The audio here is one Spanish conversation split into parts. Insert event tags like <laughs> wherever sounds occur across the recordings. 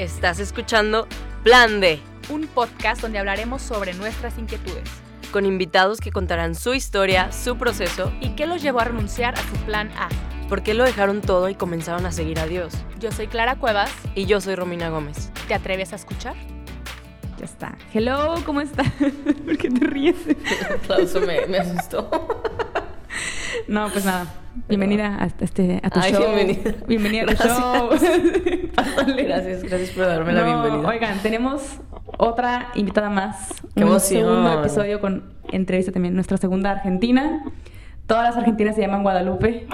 Estás escuchando Plan D, un podcast donde hablaremos sobre nuestras inquietudes con invitados que contarán su historia, su proceso y qué los llevó a renunciar a su plan A. ¿Por qué lo dejaron todo y comenzaron a seguir a Dios? Yo soy Clara Cuevas. Y yo soy Romina Gómez. ¿Te atreves a escuchar? Ya está. Hello, ¿cómo estás? <laughs> ¿Por qué te ríes? El <laughs> aplauso me, me asustó. <laughs> No, pues nada. Bienvenida a, este, a tu Ay, show. bienvenida. Bienvenida a tu Gracias. show. Pásale. <laughs> Gracias, gracias por darme la bienvenida. Oigan, tenemos otra invitada más. ¡Qué un emoción! segundo episodio con entrevista también. Nuestra segunda argentina. Todas las argentinas se llaman Guadalupe.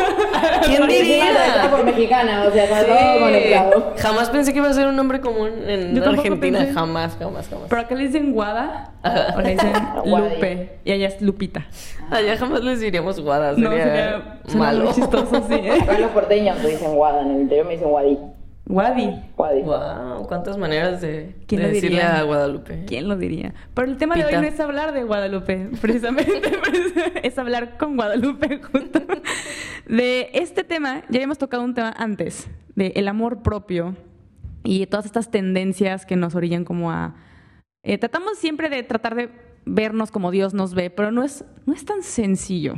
<laughs> ¿Quién diría? por mexicana, o sea, está Sí. todo conectado. Jamás pensé que iba a ser un nombre común en Yo tampoco Argentina. pensé. Jamás, jamás, jamás. Pero acá le dicen Guada o le dicen. <laughs> Lupe. Y ella es Lupita. Allá jamás les diríamos guadas. No, sería, sería, sería malo. muy chistoso, sí. ¿eh? Acá los porteños me dicen Guada, en el interior me dicen Guadi. Guadi. Guadi. Wow, cuántas maneras de, ¿Quién de lo decirle diría? a Guadalupe. ¿Quién lo diría? Pero el tema de hoy no es hablar de Guadalupe, <laughs> <laughs> precisamente. es hablar con Guadalupe, <laughs> justo. De este tema, ya habíamos tocado un tema antes, de el amor propio y todas estas tendencias que nos orillan como a... eh, tratamos siempre de tratar de vernos como Dios nos ve, pero no es, no es tan sencillo.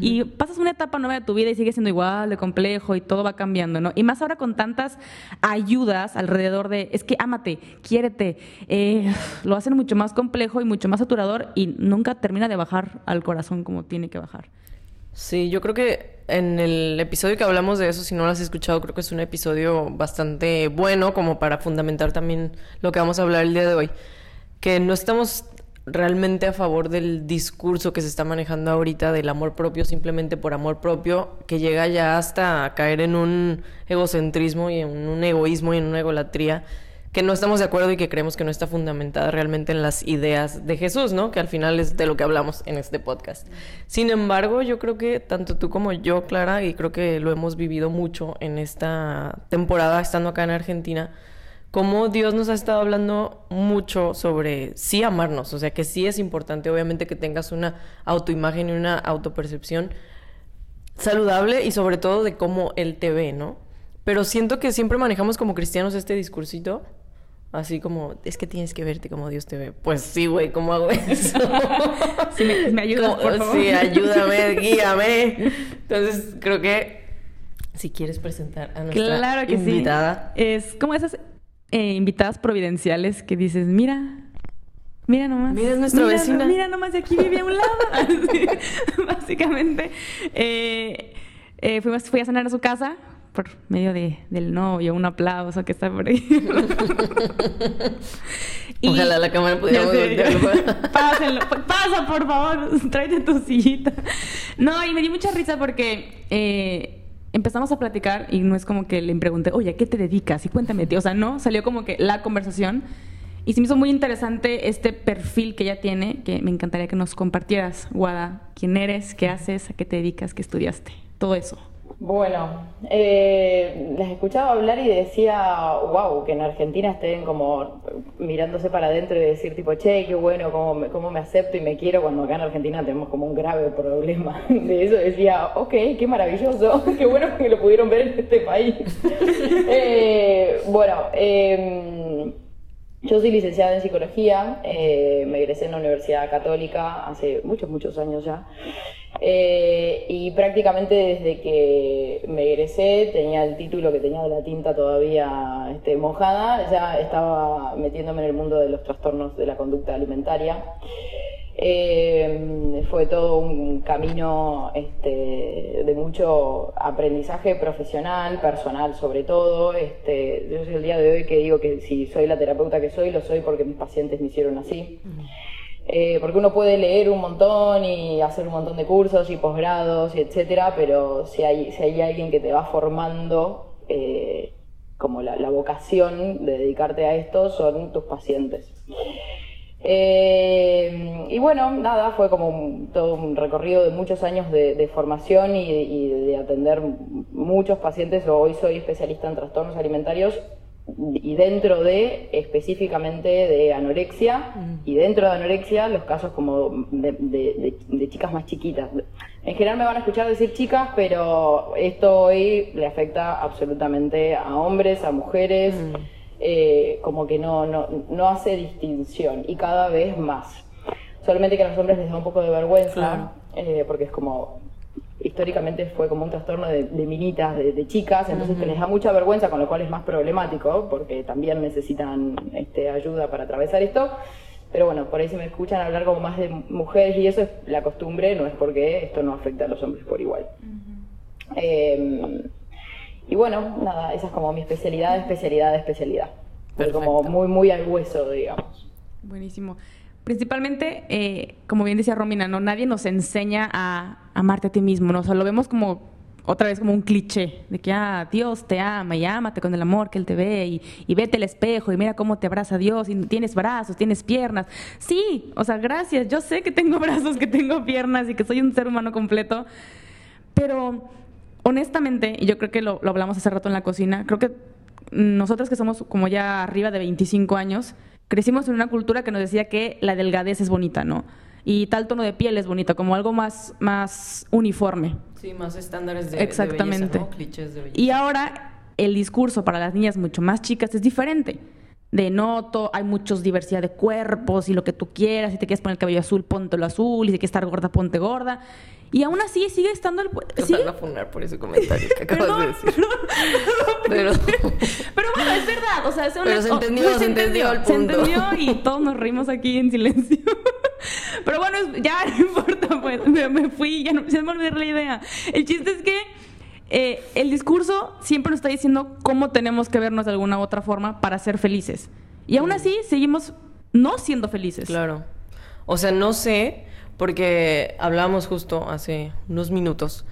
Y pasas una etapa nueva de tu vida y sigue siendo igual de complejo y todo va cambiando, ¿no? Y más ahora con tantas ayudas alrededor de, es que ámate, quiérete, eh, lo hacen mucho más complejo y mucho más saturador y nunca termina de bajar al corazón como tiene que bajar. Sí, yo creo que en el episodio que hablamos de eso, si no lo has escuchado, creo que es un episodio bastante bueno como para fundamentar también lo que vamos a hablar el día de hoy. Que no estamos realmente a favor del discurso que se está manejando ahorita del amor propio simplemente por amor propio, que llega ya hasta caer en un egocentrismo y en un egoísmo y en una egolatría que no estamos de acuerdo y que creemos que no está fundamentada realmente en las ideas de Jesús, ¿no? Que al final es de lo que hablamos en este podcast. Sin embargo, yo creo que tanto tú como yo, Clara, y creo que lo hemos vivido mucho en esta temporada estando acá en Argentina, como Dios nos ha estado hablando mucho sobre sí amarnos, o sea que sí es importante obviamente que tengas una autoimagen y una autopercepción saludable y sobre todo de cómo Él te ve, ¿no? Pero siento que siempre manejamos como cristianos este discursito, así como, es que tienes que verte como Dios te ve. Pues sí, güey, ¿cómo hago eso? <laughs> Si me, me ayudas, por favor. Sí, ayúdame, <laughs> guíame. Entonces, creo que si quieres presentar a nuestra Claro que invitada. sí. Es como esas eh, invitadas providenciales que dices, mira, mira nomás. Mira, es nuestra mira, vecina. Mira nomás, de aquí vive a un lado. <laughs> Así, <laughs> básicamente. Eh, eh, fuimos, fui a cenar a su casa por medio de, del novio, un aplauso que está por ahí. <laughs> Y- Ojalá la cámara pudiera. Pásenlo, pasa por favor, tráete tu sillita. No, y me dio mucha risa porque eh, empezamos a platicar y no es como que le pregunté, oye, ¿a qué te dedicas? Y cuéntame, tío. O sea, no, salió como que la conversación y se me hizo muy interesante este perfil que ella tiene, que me encantaría que nos compartieras, Guada. ¿Quién eres? ¿Qué haces? ¿A qué te dedicas? ¿Qué estudiaste? Todo eso. Bueno, eh, les escuchaba hablar y decía, wow, que en Argentina estén como mirándose para adentro y decir tipo, che, qué bueno, cómo me, cómo me acepto y me quiero, cuando acá en Argentina tenemos como un grave problema <laughs> de eso. Decía, ok, qué maravilloso, <laughs> qué bueno que lo pudieron ver en este país. <laughs> Eh, bueno, em, yo soy licenciada en psicología, eh, me egresé en la Universidad Católica hace muchos, muchos años ya. Eh, y prácticamente desde que me egresé, tenía el título que tenía de la tinta todavía este, mojada, ya estaba metiéndome en el mundo de los trastornos de la conducta alimentaria. Eh, fue todo un camino este, de mucho aprendizaje profesional, personal sobre todo. Este, yo soy el día de hoy que digo que si soy la terapeuta que soy, lo soy porque mis pacientes me hicieron así. Eh, porque uno puede leer un montón y hacer un montón de cursos y posgrados y etcétera, pero si hay, si hay alguien que te va formando eh, como la, vocación de dedicarte a esto, son tus pacientes. Eh, y bueno, nada, fue como todo un recorrido de muchos años de, formación y de atender muchos pacientes. Hoy soy especialista en trastornos alimentarios y dentro de específicamente de anorexia y dentro de anorexia los casos como de, de- de- de chicas más chiquitas. En general me van a escuchar decir chicas, pero esto hoy le afecta absolutamente a hombres, a mujeres. eh, como que no, no, no hace distinción y cada vez más. Solamente que a los hombres les da un poco de vergüenza, Claro. eh, porque es como, históricamente fue como un trastorno de, de minitas, de, de chicas, entonces que les da mucha vergüenza, con lo cual es más problemático, porque también necesitan este, ayuda para atravesar esto. Pero bueno, por ahí si me escuchan hablar como más de mujeres y eso es la costumbre, no es porque esto no afecta a los hombres por igual. Eh, y bueno, nada, esa es como mi especialidad, especialidad, especialidad. Fue como Perfecto. muy, muy al hueso, digamos. Buenísimo. Principalmente, eh, como bien decía Romina, ¿no? nadie nos enseña a amarte a ti mismo, ¿no? O sea, lo vemos como otra vez como un cliché de que ah, Dios te ama y ámate con el amor que Él te ve y, y vete al espejo y mira cómo te abraza Dios y tienes brazos, tienes piernas. Sí, o sea, gracias, yo sé que tengo <laughs> brazos, que tengo piernas y que soy un ser humano completo, pero honestamente, y yo creo que lo, lo hablamos hace rato en la cocina, creo que nosotros que somos como ya arriba de 25 años, crecimos en una cultura que nos decía que la delgadez es bonita, ¿no? Y tal tono de piel es bonita, como algo más, más uniforme. Sí, más estándares de, de Exactamente. belleza, ¿no? Clichés de belleza. Y ahora el discurso para las niñas mucho más chicas es diferente. De no, to- hay muchos diversidad de cuerpos y lo que tú quieras. Si te quieres poner el cabello azul, póntelo azul. Y si quieres estar gorda, ponte gorda. Y aún así sigue estando el... Te ¿sí? van a funar por ese comentario que <laughs> acabas Perdón, de decir. Pero, <laughs> Pero bueno, es verdad. O sea, es Pero se entendió, se entendió el Se punto. entendió y <laughs> todos nos reímos aquí en silencio. Pero bueno, ya no importa, pues me, me fui, ya, no, ya me olvidé la idea. El chiste es que eh, el discurso siempre nos está diciendo cómo tenemos que vernos de alguna u otra forma para ser felices. Y aún así seguimos no siendo felices. claro. O sea, no sé, porque hablábamos justo hace unos minutos,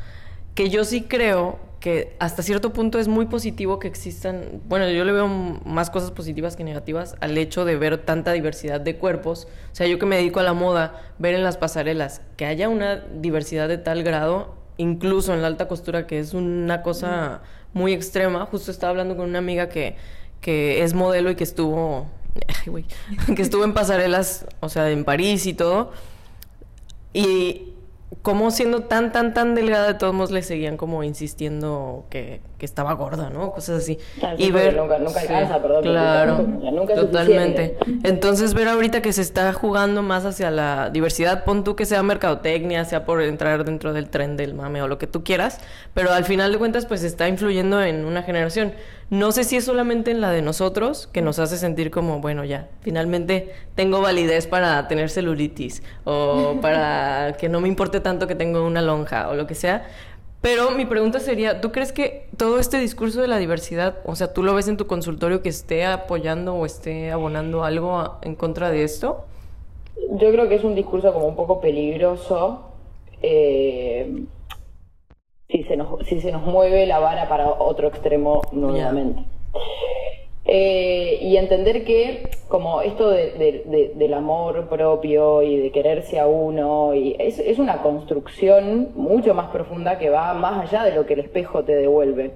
que yo sí creo que hasta cierto punto es muy positivo que existan, bueno, yo le veo más cosas positivas que negativas al hecho de ver tanta diversidad de cuerpos. O sea, yo que me dedico a la moda, ver en las pasarelas que haya una diversidad de tal grado, incluso en la alta costura, que es una cosa muy extrema. Justo estaba hablando con una amiga que, que es modelo y que estuvo, <laughs> ay, <laughs> que estuvo en pasarelas, o sea, en París y todo. Y como siendo tan, tan, tan delgada, de todos modos le seguían como insistiendo que, que estaba gorda, ¿no? Cosas así. Sí, porque nunca- nunca alcanza, perdón, Claro, <laughs> nunca- nunca totalmente. Entonces ver ahorita que se está jugando más hacia la diversidad, pon tú que sea mercadotecnia, sea por entrar dentro del tren del mame o lo que tú quieras, pero al final de cuentas pues está influyendo en una generación. No sé si es solamente en la de nosotros que nos hace sentir como, bueno, ya, finalmente tengo validez para tener celulitis o <laughs> para que no me importe tanto que tengo una lonja o lo que sea. Pero mi pregunta sería, ¿tú crees que todo este discurso de la diversidad, o sea, tú lo ves en tu consultorio que esté apoyando o esté abonando algo a- en contra de esto? Yo creo que es un discurso como un poco peligroso eh, si, se nos, si se nos mueve la vara para otro extremo nuevamente. Eh, y entender que como esto de- de- de- del amor propio y de quererse a uno, y es, es una construcción mucho más profunda que va más allá de lo que el espejo te devuelve.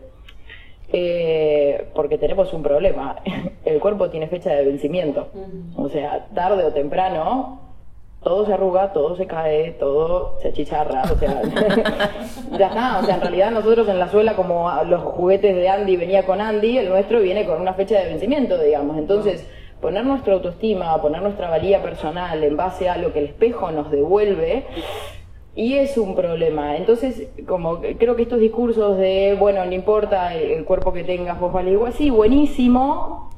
Eh, porque tenemos un problema. <laughs> El cuerpo tiene fecha de vencimiento. O sea, tarde o temprano, todo se arruga, todo se cae, todo se achicharra. O sea, <laughs> ya está. O sea, en realidad nosotros en la suela, como los juguetes de Andy venía con Andy, el nuestro viene con una fecha de vencimiento, digamos. Entonces, poner nuestra autoestima, poner nuestra valía personal en base a lo que el espejo nos devuelve, y es un problema. Entonces, como creo que estos discursos de, bueno, no importa el, cuerpo que tengas, vos vales igual, sí, buenísimo,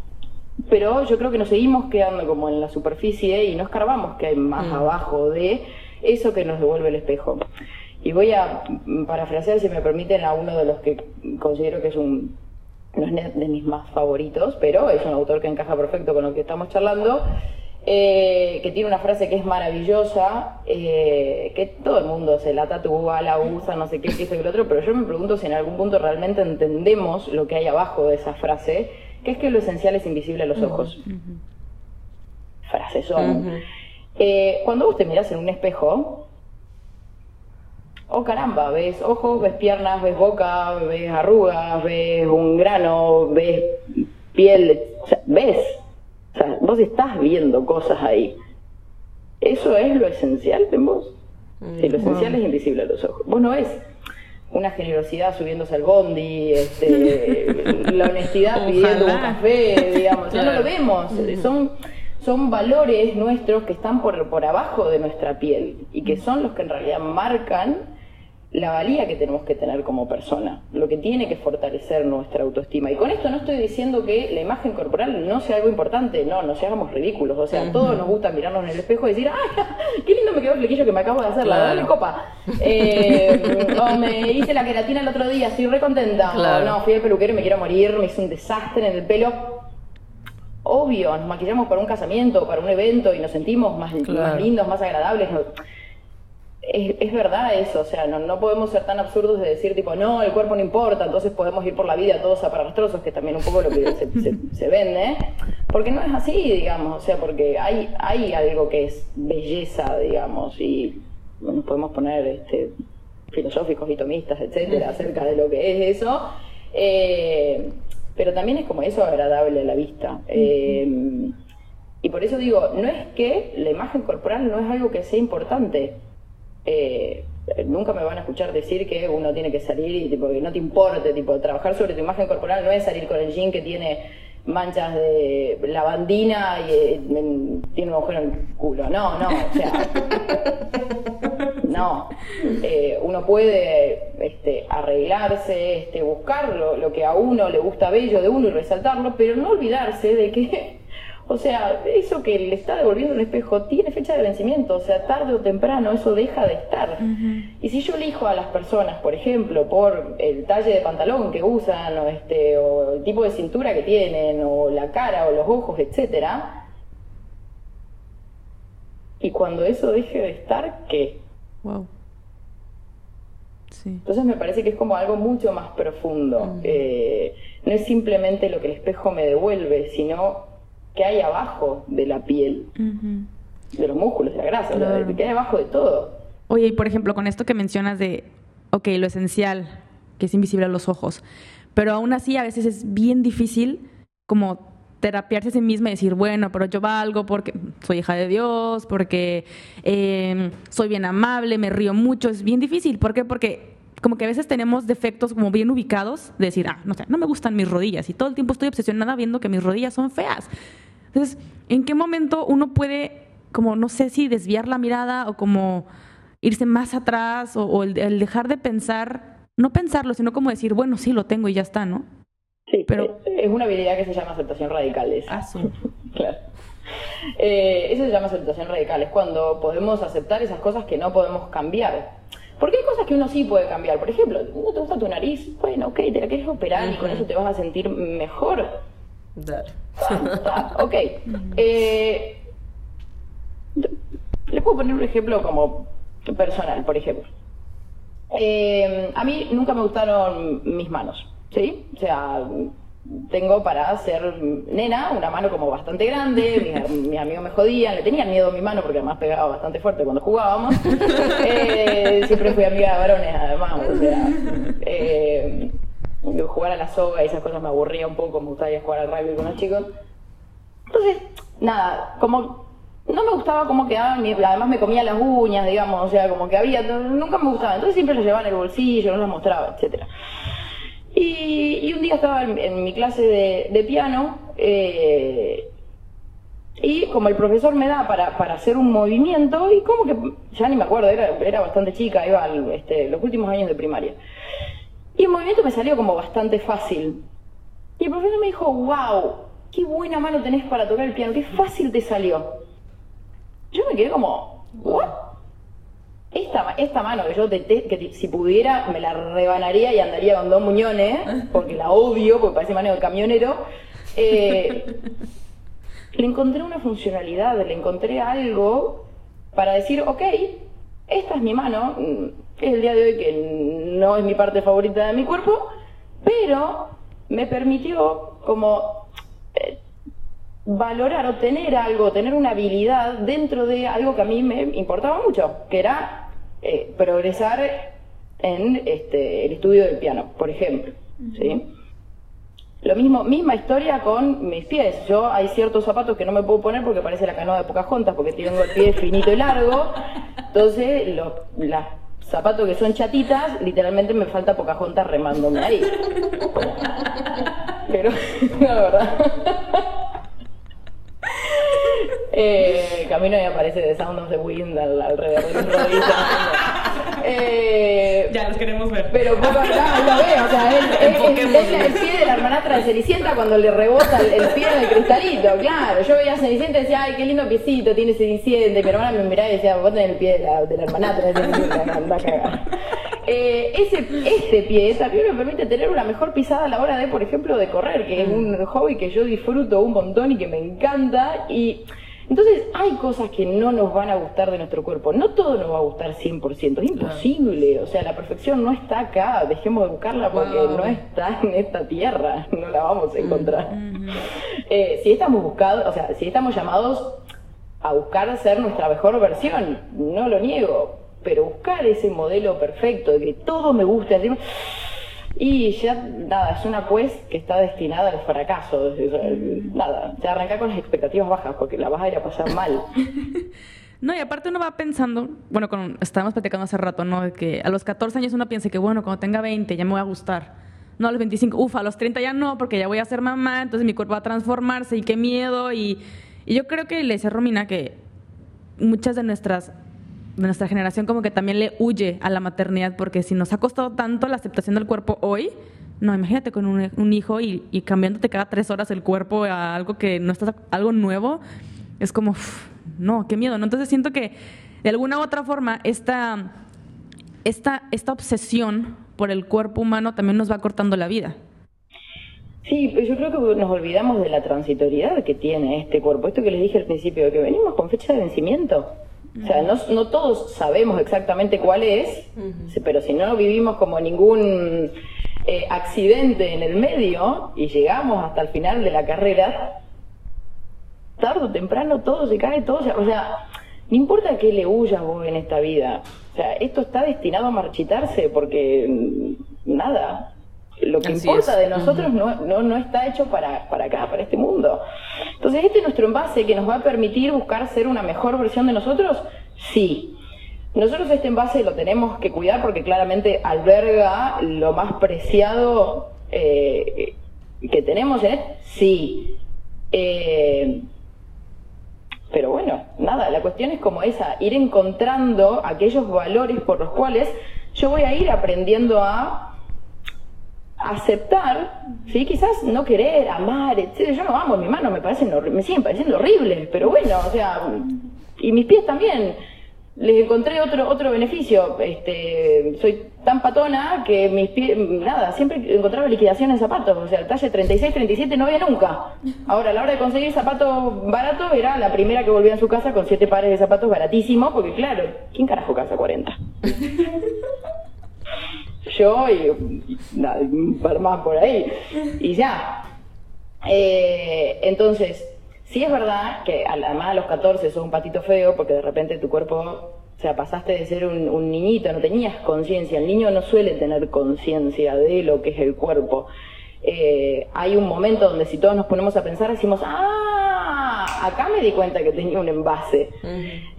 pero yo creo que nos seguimos quedando como en la superficie y no escarbamos que hay más abajo de eso que nos devuelve el espejo. Y voy a mm, parafrasear, si me permiten, a uno de los que considero que es un, no es de mis más favoritos, pero es un autor que encaja perfecto con lo que estamos charlando, eh, que tiene una frase que es maravillosa, eh, que todo el mundo se la tatúa, la usa, no sé qué, qué, esto y lo otro, pero yo me pregunto si en algún punto realmente entendemos lo que hay abajo de esa frase, que es que lo esencial es invisible a los ojos. Frases son. Eh, cuando vos te mirás en un espejo, oh caramba, ves ojos, ves piernas, ves boca, ves arrugas, ves un grano, ves piel, o sea, ves. O sea, vos estás viendo cosas ahí. ¿Eso es lo esencial en vos? Si lo esencial es invisible a los ojos. Vos no ves una generosidad subiéndose al bondi, este, <laughs> la honestidad pidiendo un café, digamos, ya no Claro. lo vemos, son, son valores nuestros que están por, por abajo de nuestra piel y que son los que en realidad marcan la valía que tenemos que tener como persona, lo que tiene que fortalecer nuestra autoestima. Y con esto no estoy diciendo que la imagen corporal no sea algo importante, no, no seamos ridículos. O sea, a todos nos gusta mirarnos en el espejo y decir, ¡ay, <laughs> qué lindo me quedó el flequillo que me acabo de hacer! La dale copa. Eh, <laughs> o me hice la queratina el otro día, estoy re contenta. Claro. O no, fui al peluquero y me quiero morir, me hice un desastre en el pelo. Obvio, nos maquillamos para un casamiento, para un evento y nos sentimos más, Claro. más lindos, más agradables. Es, es verdad eso, o sea, no, no podemos ser tan absurdos de decir tipo, no, el cuerpo no importa, entonces podemos ir por la vida todos aparastrosos, que también un poco lo que se, se- se <laughs> vende, porque no es así, digamos, o sea, porque hay, hay algo que es belleza, digamos, y nos podemos poner este, filosóficos y tomistas, etcétera, acerca de lo que es eso, eh, pero también es como eso agradable a la vista. Eh, y por eso digo, no es que la imagen corporal no es algo que sea importante. Eh, nunca me van a escuchar decir que uno tiene que salir y tipo, que no te importe, tipo, trabajar sobre tu imagen corporal no es salir con el jean que tiene manchas de lavandina y eh, en- tiene un agujero en el culo. No, no, o sea, no. Eh, uno puede este, arreglarse, este, buscar lo, lo que a uno le gusta bello de uno y resaltarlo, pero no olvidarse de que, o sea, eso que le está devolviendo un espejo tiene fecha de vencimiento, o sea, tarde o temprano eso deja de estar. Y si yo elijo a las personas, por ejemplo, por el talle de pantalón que usan, o, este, o el tipo de cintura que tienen, o la cara, o los ojos, etcétera, y cuando eso deje de estar, ¿qué? Wow. Sí. Entonces me parece que es como algo mucho más profundo. Eh, no es simplemente lo que el espejo me devuelve, sino que hay abajo de la piel, Ujú. de los músculos, de la grasa, o sea, Claro. de- que hay abajo de todo. Oye, y por ejemplo, con esto que mencionas de, ok, lo esencial, que es invisible a los ojos, pero aún así a veces es bien difícil como terapiarse a sí misma y decir, bueno, pero yo valgo porque soy hija de Dios, porque eh, soy bien amable, me río mucho, es bien difícil. ¿Por qué? Porque como que a veces tenemos defectos como bien ubicados, de decir, ah, no sé, no me gustan mis rodillas y todo el tiempo estoy obsesionada viendo que mis rodillas son feas. Entonces, ¿en qué momento uno puede, como, no sé si desviar la mirada o como irse más atrás o, o el, el dejar de pensar, no pensarlo, sino como decir, bueno, sí, lo tengo y ya está, ¿no? Sí, Pero- es una habilidad que se llama aceptación radical. esa. Ah, sí. <laughs> Claro. Eh, eso se llama aceptación radical, es cuando podemos aceptar esas cosas que no podemos cambiar. Porque hay cosas que uno sí puede cambiar. Por ejemplo, ¿no te gusta tu nariz? Bueno, ok, te la quieres operar y con eso te vas a sentir mejor. Dale. Ah, <laughs> ok. Eh, le puedo poner un ejemplo como personal, por ejemplo. Eh, a mí nunca me gustaron mis manos, ¿sí? O sea, tengo para ser nena una mano como bastante grande, <laughs> mis, mis amigos me jodían, le tenían miedo a mi mano porque además pegaba bastante fuerte cuando jugábamos. <laughs> Eh, siempre fui amiga de varones además, o sea, eh, jugar a la soga y esas cosas me aburría un poco, me gustaba ir a jugar al rugby con los chicos. Entonces, nada, como no me gustaba cómo quedaban, además me comía las uñas, digamos, o sea, como que había, nunca me gustaba, entonces siempre las llevaba en el bolsillo, no las mostraba, etcétera. Y, un día estaba en, mi clase de, de piano eh, y como el profesor me da para, para hacer un movimiento y como que, ya ni me acuerdo, era, era bastante chica, iba al, este, los últimos años de primaria. Y el movimiento me salió como bastante fácil. Y el profesor me dijo, wow, qué buena mano tenés para tocar el piano, qué fácil te salió. Yo me quedé como, ¿what? Esta, esta mano que yo que si pudiera me la rebanaría y andaría con dos muñones, porque la odio, porque parece mano de camionero. eh, le encontré una funcionalidad, le encontré algo para decir, ok, esta es mi mano, mm, es el día de hoy que no es mi parte favorita de mi cuerpo, pero me permitió como eh, valorar o tener algo, tener una habilidad dentro de algo que a mí me importaba mucho, que era eh, progresar en este, el estudio del piano, por ejemplo. ¿sí? Lo mismo, misma historia con mis pies. Yo hay ciertos zapatos que no me puedo poner porque parece la canoa de Pocahontas, porque tengo el pie finito y largo. Entonces, los- zapatos que son chatitas, literalmente me falta Pocahontas remándome ahí. Pero, <laughs> la verdad. Eh, camino y aparece The Sound of the Wind al- alrededor de mis rodillas. <laughs> Eh, Ya, los queremos ver. pero poco acá lo veo, o sea, es el pie de la hermanastra de Cenicienta cuando le rebota el, el pie en el cristalito, claro. Yo veía a Cenicienta y decía, ay, qué lindo piecito tiene Cenicienta. Y mi hermana me miraba y decía, vos tenés el pie de la, de la hermanastra de Cenicienta, anda a cagar. Eh, ese, este pie también me permite tener una mejor pisada a la hora de, por ejemplo, de correr, que es un hobby que yo disfruto un montón y que me encanta. Y entonces hay cosas que no nos van a gustar de nuestro cuerpo. No todo nos va a gustar 100%, es imposible. O sea, la perfección no está acá, dejemos de buscarla porque Wow. no está en esta tierra, <laughs> no la vamos a encontrar. Eh, si estamos buscados, o sea, si estamos llamados a buscar ser nuestra mejor versión, no lo niego, pero buscar ese modelo perfecto de que todo me guste, así, y ya nada, es una quest que está destinada al fracaso. o sea, Nada, ya arrancar con las expectativas bajas porque la vas a ir a pasar mal. <laughs> No, y aparte uno va pensando, bueno, con, estábamos platicando hace rato, ¿no? De que a los 14 años uno piensa que, bueno, cuando tenga 20 ya me va a gustar. No, a los 25, ufa, a los 30 ya no, porque ya voy a ser mamá, entonces mi cuerpo va a transformarse y qué miedo. Y, y yo creo que le decía Romina que muchas de nuestras nuestra generación como que también le huye a la maternidad porque si nos ha costado tanto la aceptación del cuerpo hoy, no, imagínate con un, un hijo y, y cambiándote cada tres horas el cuerpo a algo que no estás, algo nuevo, es como, no, qué miedo, ¿no? Entonces siento que de alguna u otra forma esta, esta, esta obsesión por el cuerpo humano también nos va cortando la vida. Sí, pero yo creo que nos olvidamos de la transitoriedad que tiene este cuerpo. Esto que les dije al principio, que venimos con fecha de vencimiento. O sea, no, no todos sabemos exactamente cuál es, pero si no vivimos como ningún eh, accidente en el medio y llegamos hasta el final de la carrera, tarde o temprano todo se cae, todo se... O sea, no importa que le huyas vos en esta vida. O sea, esto está destinado a marchitarse porque mm, nada, lo que Así importa es. de nosotros no, no, no está hecho para, para acá, para este mundo. Entonces, ¿este es nuestro envase que nos va a permitir buscar ser una mejor versión de nosotros? Sí. Nosotros este envase lo tenemos que cuidar porque claramente alberga lo más preciado eh, que tenemos en él. Sí. Eh, pero bueno, nada, la cuestión es como esa, ir encontrando aquellos valores por los cuales yo voy a ir aprendiendo a aceptar, ¿sí? quizás no querer, amar, etc. Yo no amo mis manos, me parecen me siguen pareciendo horribles, pero bueno, o sea, y mis pies también. Les encontré otro otro beneficio. Este, soy tan patona que mis pies, nada, siempre encontraba liquidación en zapatos. O sea, el talle 36, 37 no había nunca. Ahora, a la hora de conseguir zapatos baratos, era la primera que volvía a su casa con siete pares de zapatos baratísimos, porque claro, ¿quién carajo casa 40? <laughs> yo y, un par más por ahí. Y ya. Eh, entonces, sí es verdad que además a los 14 sos un patito feo porque de repente tu cuerpo, o sea, pasaste de ser un, un niñito, no tenías conciencia. El niño no suele tener conciencia de lo que es el cuerpo. Eh, hay un momento donde si todos nos ponemos a pensar decimos, ah, acá me di cuenta que tenía un envase.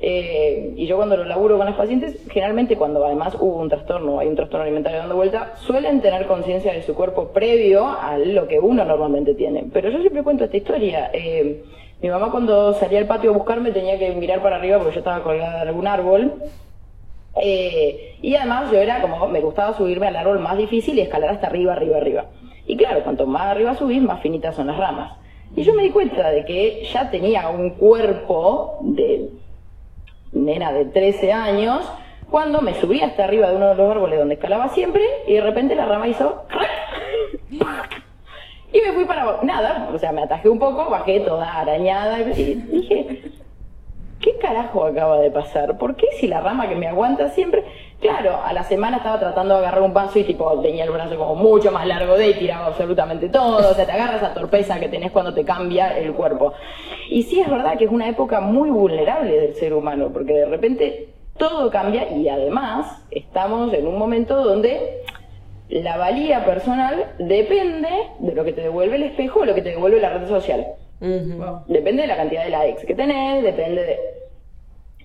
Eh, y yo cuando lo laburo con las pacientes, generalmente cuando además hubo un trastorno, hay un trastorno alimentario dando vuelta, suelen tener conciencia de su cuerpo previo a lo que uno normalmente tiene. Pero yo siempre cuento esta historia. Eh, mi mamá cuando salía al patio a buscarme tenía que mirar para arriba porque yo estaba colgada de algún árbol. Eh, y además yo era como, me gustaba subirme al árbol más difícil y escalar hasta arriba, arriba, arriba. Y claro, cuanto más arriba subís, más finitas son las ramas. Y yo me di cuenta de que ya tenía un cuerpo de nena de 13 años cuando me subí hasta arriba de uno de los árboles donde escalaba siempre y de repente la rama hizo <laughs> y me fui para. Nada, o sea, me atajé un poco, bajé toda arañada y dije, ¿qué carajo acaba de pasar? ¿Por qué si la rama que me aguanta siempre? Claro, a la semana estaba tratando de agarrar un paso y tipo tenía el brazo como mucho más largo de y tiraba absolutamente todo, o sea, te agarra esa torpeza que tenés cuando te cambia el cuerpo. Y sí es verdad que es una época muy vulnerable del ser humano, porque de repente todo cambia y además estamos en un momento donde la valía personal depende de lo que te devuelve el espejo o lo que te devuelve la red social. Depende de la cantidad de likes que tenés, depende de...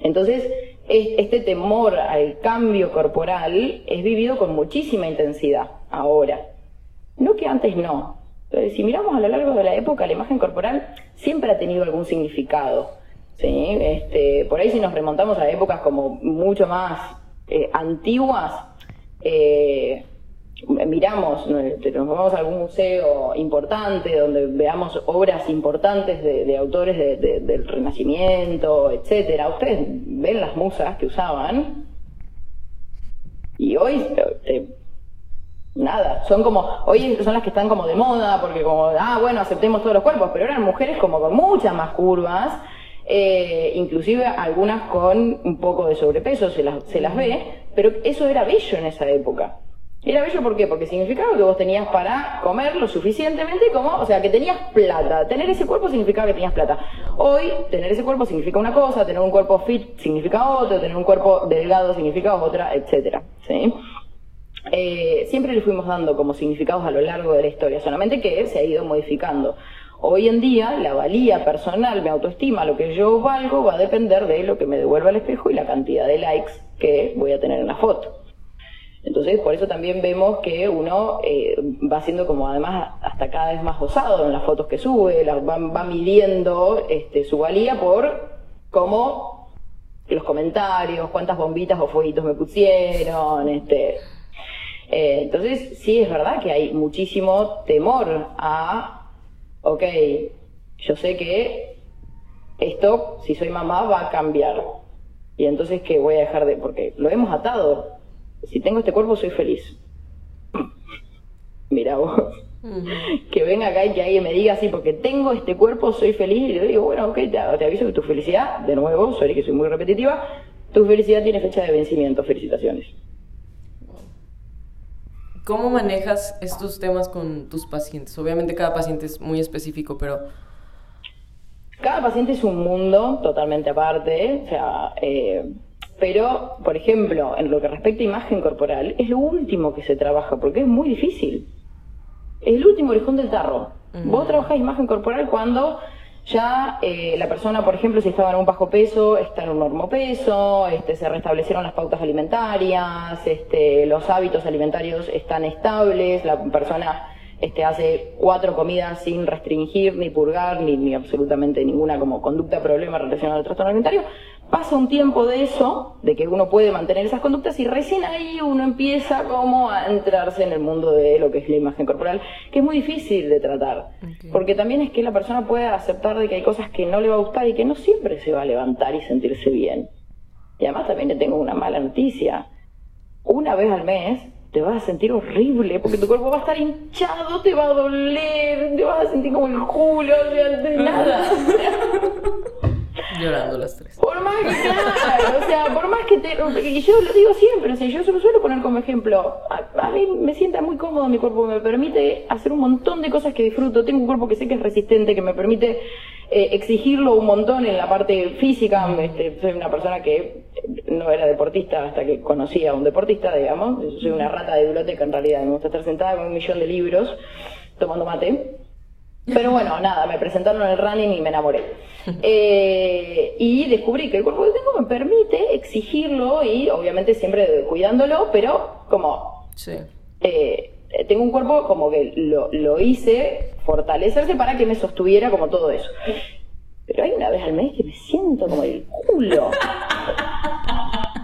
Entonces, es- este temor al cambio corporal es vivido con muchísima intensidad ahora. No que antes no. Entonces, si miramos a lo largo de la época, la imagen corporal siempre ha tenido algún significado. ¿sí? Este, por ahí si nos remontamos a épocas como mucho más eh, antiguas, eh, miramos. Este, nos vamos a algún museo importante donde veamos obras importantes de, de autores de- de- del Renacimiento, etcétera. Ustedes ven las musas que usaban y hoy eh, nada, son como, hoy son las que están como de moda, porque como, ah, bueno, aceptemos todos los cuerpos, pero eran mujeres como con muchas más curvas, eh, inclusive algunas con un poco de sobrepeso, se las, se las ve, pero eso era bello en esa época. Era bello ¿por qué? Porque significaba que vos tenías para comer lo suficientemente como, o sea, que tenías plata. Tener ese cuerpo significaba que tenías plata. Hoy, tener ese cuerpo significa una cosa, tener un cuerpo fit significa otra, tener un cuerpo delgado significa otra, etcétera. ¿sí? eh, siempre le fuimos dando como significados a lo largo de la historia, solamente que se ha ido modificando. Hoy en día la valía personal, mi autoestima, lo que yo valgo va a depender de lo que me devuelva el espejo y la cantidad de likes que voy a tener en la foto. Entonces, por eso también vemos que uno eh, va siendo como además hasta cada vez más osado en las fotos que sube, va, midiendo este, su valía por cómo los comentarios, cuántas bombitas o fueguitos me pusieron, este, eh, entonces, sí es verdad que hay muchísimo temor a, ok, yo sé que esto, si soy mamá, va a cambiar. Y entonces, ¿qué voy a dejar de...? Porque lo hemos atado. Si tengo este cuerpo, soy feliz. Mira vos. Que venga acá y que alguien me diga así, porque tengo este cuerpo, soy feliz. Y yo digo, bueno, ok, te, te aviso que tu felicidad, de nuevo, sorry que soy muy repetitiva, tu felicidad tiene fecha de vencimiento. Felicitaciones. ¿Cómo manejas estos temas con tus pacientes? Obviamente cada paciente es muy específico, pero Cada paciente es un mundo totalmente aparte, o sea, eh, pero, por ejemplo, en lo que respecta a imagen corporal, es lo último que se trabaja, porque es muy difícil. Es el último orejón del tarro. Vos trabajás imagen corporal cuando ya eh, la persona, por ejemplo, si estaba en un bajo peso, está en un normopeso, este, se restablecieron las pautas alimentarias, este, los hábitos alimentarios están estables, la persona este, hace cuatro comidas sin restringir, ni purgar, ni, ni absolutamente ninguna como conducta problema relacionada al trastorno alimentario, pasa un tiempo de eso, de que uno puede mantener esas conductas y recién ahí uno empieza como a entrarse en el mundo de lo que es la imagen corporal, que es muy difícil de tratar, porque también es que la persona puede aceptar de que hay cosas que no le va a gustar y que no siempre se va a levantar y sentirse bien. Y además también le tengo una mala noticia. Una vez al mes te vas a sentir horrible porque tu cuerpo va a estar hinchado, te va a doler, te vas a sentir como el culo, o sea, de nada. <laughs> Por más que, claro, o sea, por más que te. Y yo lo digo siempre, o sea, yo se lo suelo poner como ejemplo. A, a mí me sienta muy cómodo mi cuerpo, me permite hacer un montón de cosas que disfruto. Tengo un cuerpo que sé que es resistente, que me permite eh, exigirlo un montón en la parte física. Este, soy una persona que no era deportista hasta que conocí a un deportista, digamos. Soy una rata de biblioteca en realidad. Me gusta estar sentada con un millón de libros tomando mate. Pero bueno, nada, me presentaron en el running y me enamoré. Eh, y descubrí que el cuerpo que tengo me permite exigirlo y obviamente siempre cuidándolo, pero como Sí. eh, tengo un cuerpo como que lo, lo hice fortalecerse para que me sostuviera como todo eso. Pero hay una vez al mes que me siento como el culo. <laughs>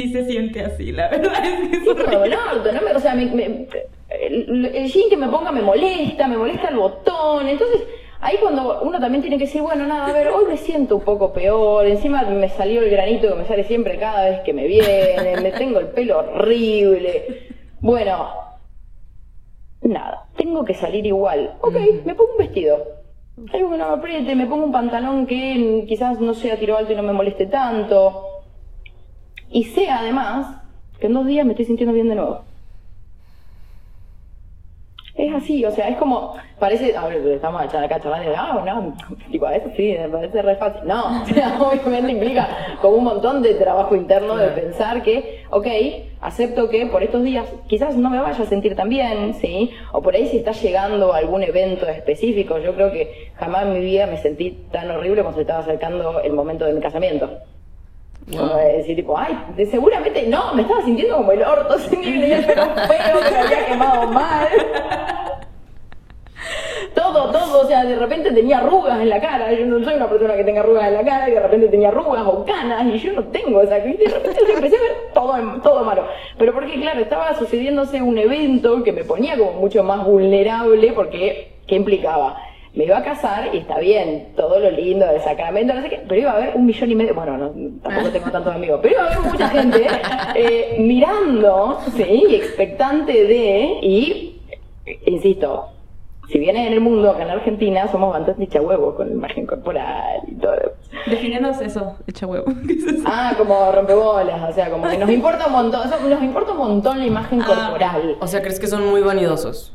Sí se siente así, la verdad es que Sí, orto, ¿no? Me- o sea, me- me- el, el jean que me ponga me molesta, me molesta el botón. Entonces, ahí cuando uno también tiene que decir, bueno, nada, a ver, hoy me siento un poco peor. Encima me salió el granito que me sale siempre cada vez que me viene. Me tengo el pelo horrible. Bueno, nada, tengo que salir igual. Ok, me pongo un vestido. Algo que no me apriete, me pongo un pantalón que quizás no sea tiro alto y no me moleste tanto. Y sé además que en dos días me estoy sintiendo bien de nuevo. Es así, o sea, es como, parece, a ver, estamos acá charlando, y, ah, no, tipo, a veces sí, me parece re fácil. No, <laughs> o sea, obviamente implica como un montón de trabajo interno de pensar que, ok, acepto que por estos días quizás no me vaya a sentir tan bien, ¿sí? O por ahí si está llegando algún evento específico, yo creo que jamás en mi vida me sentí tan horrible cuando se estaba acercando el momento de mi casamiento. Como de decir, tipo, ay, seguramente no, me estaba sintiendo como el orto, <laughs> tenía el pelo feo, que me había quemado mal. Todo, todo, o sea, de repente tenía arrugas en la cara. Yo no soy una persona que tenga arrugas en la cara y de repente tenía arrugas o canas y yo no tengo, o sea, de repente empecé a ver todo, todo malo. Pero porque, claro, estaba sucediéndose un evento que me ponía como mucho más vulnerable porque, ¿qué implicaba? Me iba a casar y está bien, todo lo lindo del sacramento, no sé qué, pero iba a haber un millón y medio, bueno, no, tampoco tengo tantos amigos, pero iba a haber mucha gente eh, mirando, sí, y expectante de, y, insisto, si bien en el mundo, acá en Argentina, somos bastante huevos con la imagen corporal y todo. Defínenos eso, echa huevo. <laughs> ¿Qué es eso? Ah, como rompebolas, o sea, como que nos importa un montón, nos importa un montón la imagen corporal. O sea, ¿crees que son muy vanidosos?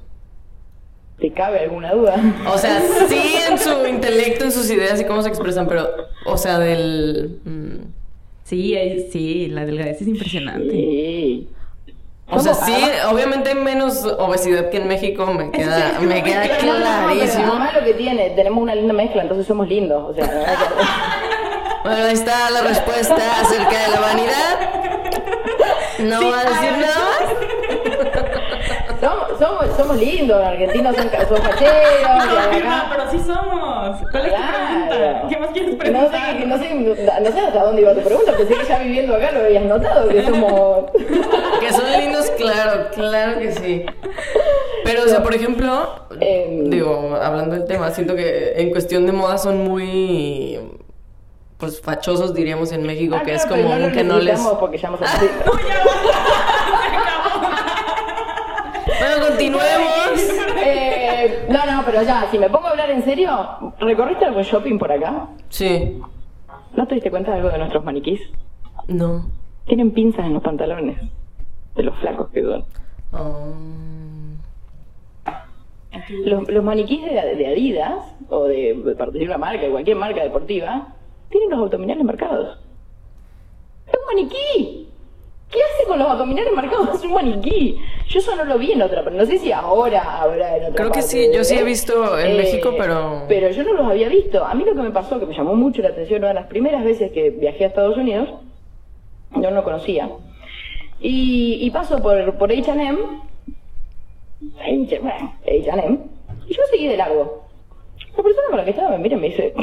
¿Te cabe alguna duda? O sea, sí en su intelecto, en sus ideas y cómo se expresan, pero, o sea, del... mm, Sí, sí, la delgadez es impresionante. Sí. O sea, sí, obviamente hay menos obesidad que en México, me queda, me queda No, no, clarísimo. Además lo que tiene, tenemos una linda mezcla, entonces somos lindos. O sea, no hay que- Bueno, ahí está la respuesta acerca de la vanidad. No va a decir nada más. Somos, somos, somos lindos, los argentinos son, son facheros. No, pero sí somos. ¿Cuál es tu pregunta? ¿Qué más quieres No preguntar? sé, no, sé, no sé hasta dónde iba tu pregunta, pensé que ya viviendo acá lo habías notado, que somos... <laughs> Que son lindos, claro, claro que sí. Pero, o sea, por ejemplo, Em. digo, hablando del tema, siento que en cuestión de moda son muy, pues, fachosos, diríamos, en México, Ah, que es como no que no les... porque ya hemos. <laughs> Bueno, continuemos. <laughs> Eh, no, no, pero ya, si me pongo a hablar en serio, ¿recorriste algún shopping por acá? Sí. ¿No te diste cuenta de algo de nuestros maniquís? No. Tienen pinzas en los pantalones, de los flacos que son. Um, Los, los maniquís de, de Adidas, o de, de partir de una marca, de cualquier marca deportiva, tienen los abdominales marcados. ¡Es un maniquí! ¿Qué hace con los abdominales marcados? Es un maniquí. Yo eso no lo vi en otra, pero no sé si ahora habrá en otra Creo que sí, yo sí he ¿eh? visto en México, pero- Pero yo no los había visto. A mí lo que me pasó, que me llamó mucho la atención, una de las primeras veces que viajé a Estados Unidos, yo no lo conocía. Y, y paso por, por H&M, H&M, y yo seguí de largo. La persona con la que estaba me mira y me dice,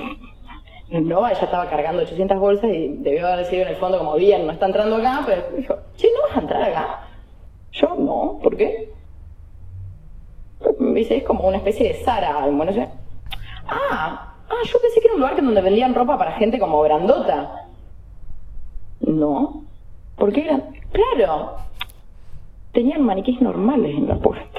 no, ella estaba cargando 800 bolsas y debió haber sido en el fondo como bien, no está entrando acá, pero dijo, che, ¿no vas a entrar acá? Yo, no, ¿por qué? Me dice, es como una especie de Aires. Ah, ah, yo pensé que era un lugar donde vendían ropa para gente como grandota. No. ¿Por qué gran- Claro. Tenían maniquís normales en la puerta.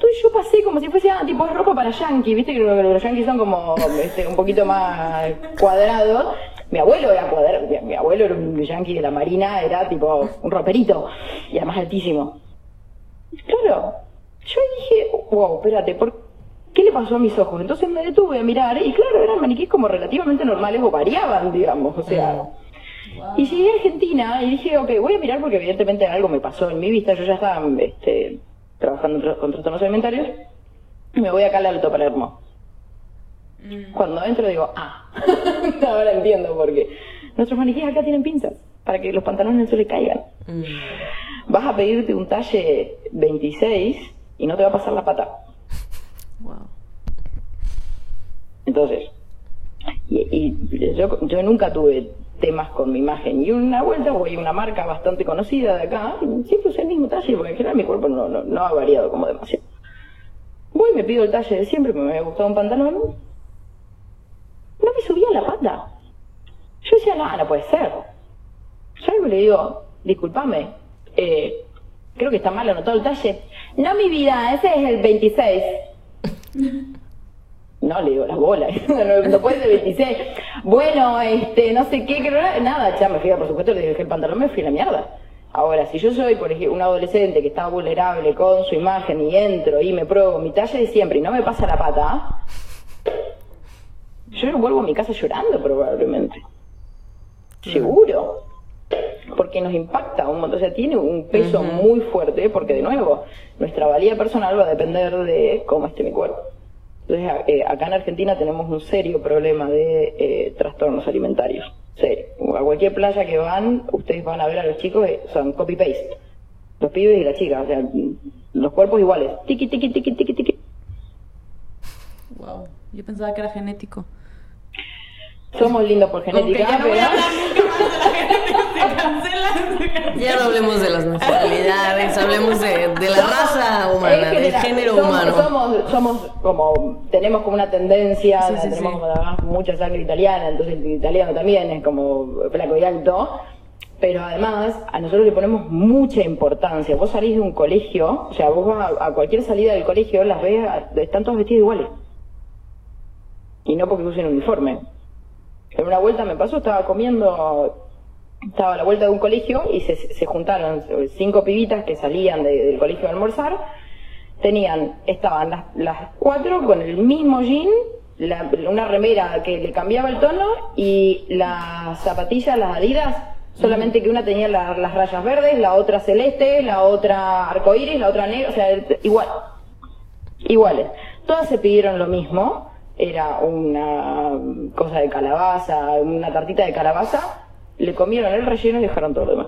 Entonces yo pasé como si fuese, ah, tipo, es ropa para yankee, viste que los yankees son como este, un poquito más cuadrados. Mi abuelo era cuadrado, mi, mi abuelo era un yankee de la marina, era tipo un roperito y además altísimo. Claro, yo dije, wow, espérate, ¿por qué le pasó a mis ojos? Entonces me detuve a mirar y claro, eran maniquíes como relativamente normales o variaban, digamos, o sea. Y llegué a Argentina y dije, ok, voy a mirar porque evidentemente algo me pasó en mi vista, yo ya estaba este, trabajando con trastornos alimentarios, y me voy acá al Alto Palermo. Cuando entro digo, ah, <laughs> ahora entiendo por qué. Nuestros maniquíes acá tienen pinzas para que los pantalones no se le caigan. mm, Vas a pedirte un talle 26 y no te va a pasar la pata. wow. Entonces, y, y yo, yo nunca tuve temas con mi imagen. Y una vuelta voy a una marca bastante conocida de acá, siempre usé el mismo talle, porque en general mi cuerpo no, ha variado como demasiado. Voy, me pido el talle de siempre, porque me había gustado un pantalón. No me subía la pata. Yo decía, no, no puede ser. Salgo y le digo, discúlpame, eh, creo que está mal anotado el talle. No, mi vida, ese es el 26. <laughs> No, le digo, las bolas, <laughs> no, no puede ser 26. Bueno, este, no sé qué, nada, ya me fui, por supuesto, le dije el pantalón, me fui a la mierda. Ahora, si yo soy, por ejemplo, un adolescente que está vulnerable con su imagen y entro y me pruebo mi talla de siempre y no me pasa la pata, yo vuelvo a mi casa llorando probablemente. Seguro. Porque nos impacta un montón, o sea, tiene un peso muy fuerte, porque de nuevo, nuestra valía personal va a depender de cómo esté mi cuerpo. Entonces, eh, acá en Argentina tenemos un serio problema de eh, trastornos alimentarios. Serio. A cualquier playa que van, ustedes van a ver a los chicos, eh, son copy-paste. Los pibes y las chicas, o sea, los cuerpos iguales. Tiki, tiki, tiki, tiki, tiki. Wow. Yo pensaba que era genético. Somos lindos por genética, ya no voy pero- a hablar nunca más de la genética. Se cancela, se cancela. Ya no hablemos de las nacionalidades, hablemos de, de la raza En humana, del general, género somos, humano. Somos, somos como, tenemos como una tendencia, Sí, sí, tenemos sí. como además mucha sangre italiana, entonces el italiano también es como flaco y alto. Pero además, a nosotros le ponemos mucha importancia. Vos salís de un colegio, o sea, vos vas a, a cualquier salida del colegio, las ves, están todos vestidos iguales. Y no porque usen uniforme. En una vuelta me pasó, estaba comiendo, estaba a la vuelta de un colegio y se, se juntaron cinco pibitas que salían de- del colegio a almorzar. Tenían, estaban las, las cuatro con el mismo jean, la- una remera que le cambiaba el tono y las zapatillas, las adidas, solamente que una tenía la- las rayas verdes, la otra celeste, la otra arcoíris, la otra negra, o sea, igual iguales. Todas se pidieron lo mismo, era una cosa de calabaza, una tartita de calabaza, le comieron el relleno y dejaron todo lo demás.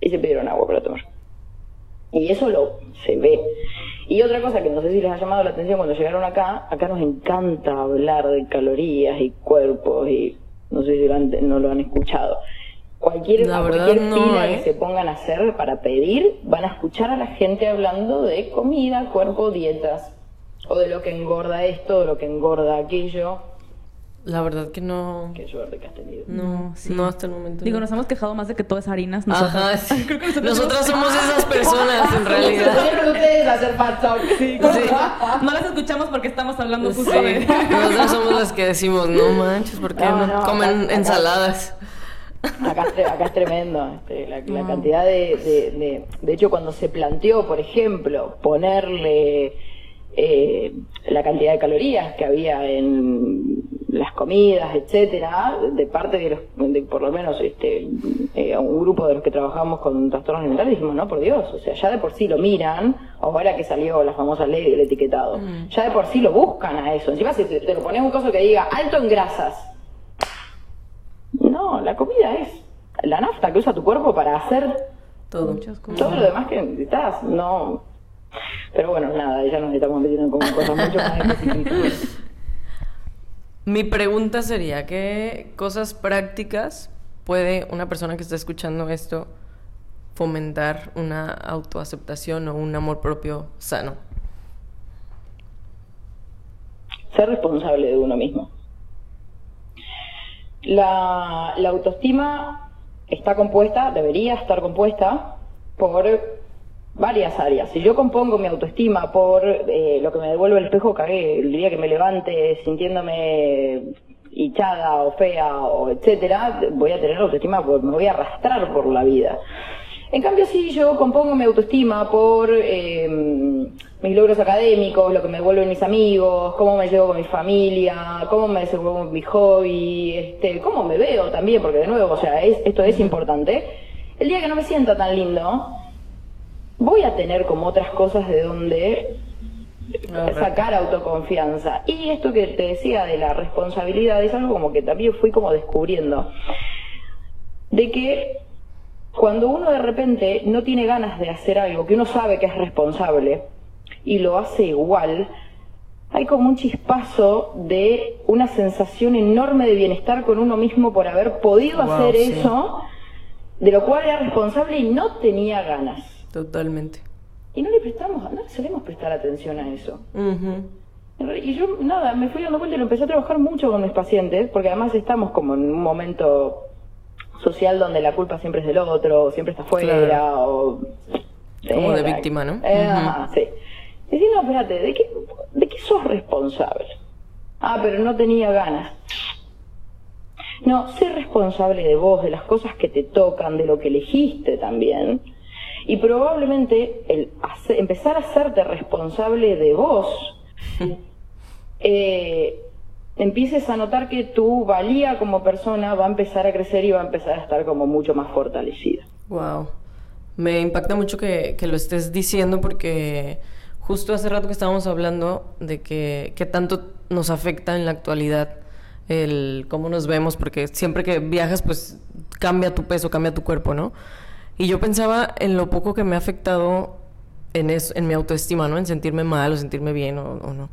Y se pidieron agua para tomar. Y eso lo se ve. Y otra cosa que no sé si les ha llamado la atención cuando llegaron acá, acá nos encanta hablar de calorías y cuerpos y no sé si lo han- no lo han escuchado. Cualquier, cualquier no, fila ¿eh? que se pongan a hacer para pedir, van a escuchar a la gente hablando de comida, cuerpo, dietas. O de lo que engorda esto, de lo que engorda aquello. La verdad que no. Qué suerte que has tenido. No, sí. no hasta el momento. Digo, no. nos hemos quejado más de que todo es harinas. Ajá, nosotras. sí. <laughs> Creo que nosotros Nosotras somos- esas personas en <laughs> realidad. Siempre ustedes hacer talk. No las escuchamos porque estamos hablando Sí, justo de... nosotras somos las que decimos, no manches, ¿por qué No, no, comen acá- ensaladas? Acá, acá es tremendo, este, la, la cantidad de, de, de... De hecho, cuando se planteó, por ejemplo, ponerle eh, la cantidad de calorías que había en las comidas, etcétera, de parte de los, de por lo menos este, eh, un grupo de los que trabajamos con trastornos alimentarios, dijimos, no, por Dios, o sea, ya de por sí lo miran, ahora que salió la famosa ley del etiquetado, ya de por sí lo buscan a eso. Encima, si te, te lo pones un coso que diga alto en grasas, no, la comida es la nafta que usa tu cuerpo para hacer Todo. todo lo demás que necesitas. No. Pero bueno, nada, ya nos estamos metiendo con cosas mucho más específicas. <laughs> Mi pregunta sería, ¿qué cosas prácticas puede una persona que está escuchando esto fomentar una autoaceptación o un amor propio sano? Ser responsable de uno mismo. La, la autoestima está compuesta, debería estar compuesta por varias áreas. Si yo compongo mi autoestima por eh, lo que me devuelve el espejo, cagué. El día que me levante sintiéndome hinchada o fea o etcétera, voy a tener autoestima porque me voy a arrastrar por la vida. En cambio, si yo compongo mi autoestima por eh, mis logros académicos, lo que me devuelven mis amigos, cómo me llevo con mi familia, cómo me desenvuelvo con mi hobby, este, cómo me veo también, porque de nuevo, o sea, es, esto es importante. El día que no me sienta tan lindo, voy a tener como otras cosas de donde sacar autoconfianza. Y esto que te decía de la responsabilidad es algo como que también fui como descubriendo. De que cuando uno de repente no tiene ganas de hacer algo que uno sabe que es responsable y lo hace igual, hay como un chispazo de una sensación enorme de bienestar con uno mismo por haber podido Wow, hacer sí. eso, de lo cual era responsable y no tenía ganas. Totalmente. Y no le prestamos, no le solemos prestar atención a eso. Y yo, nada, me fui dando vuelta y lo empecé a trabajar mucho con mis pacientes, porque además estamos como en un momento social donde la culpa siempre es del otro, o siempre está afuera, Claro. o... Como de víctima, ¿no? eh, ajá, sí. Y decir, no, espérate, ¿de qué, ¿de qué sos responsable? Ah, pero no tenía ganas. No, sé responsable de vos, de las cosas que te tocan, de lo que elegiste también. Y probablemente el hacer- empezar a hacerte responsable de vos, <laughs> eh, empieces a notar que tu valía como persona va a empezar a crecer y va a empezar a estar como mucho más fortalecida. Wow. Me impacta mucho que, que lo estés diciendo porque justo hace rato que estábamos hablando de que, que tanto nos afecta en la actualidad el cómo nos vemos, porque siempre que viajas, pues cambia tu peso, cambia tu cuerpo, ¿no? Y yo pensaba en lo poco que me ha afectado en, eso, en mi autoestima, ¿no? En sentirme mal o sentirme bien o, o no.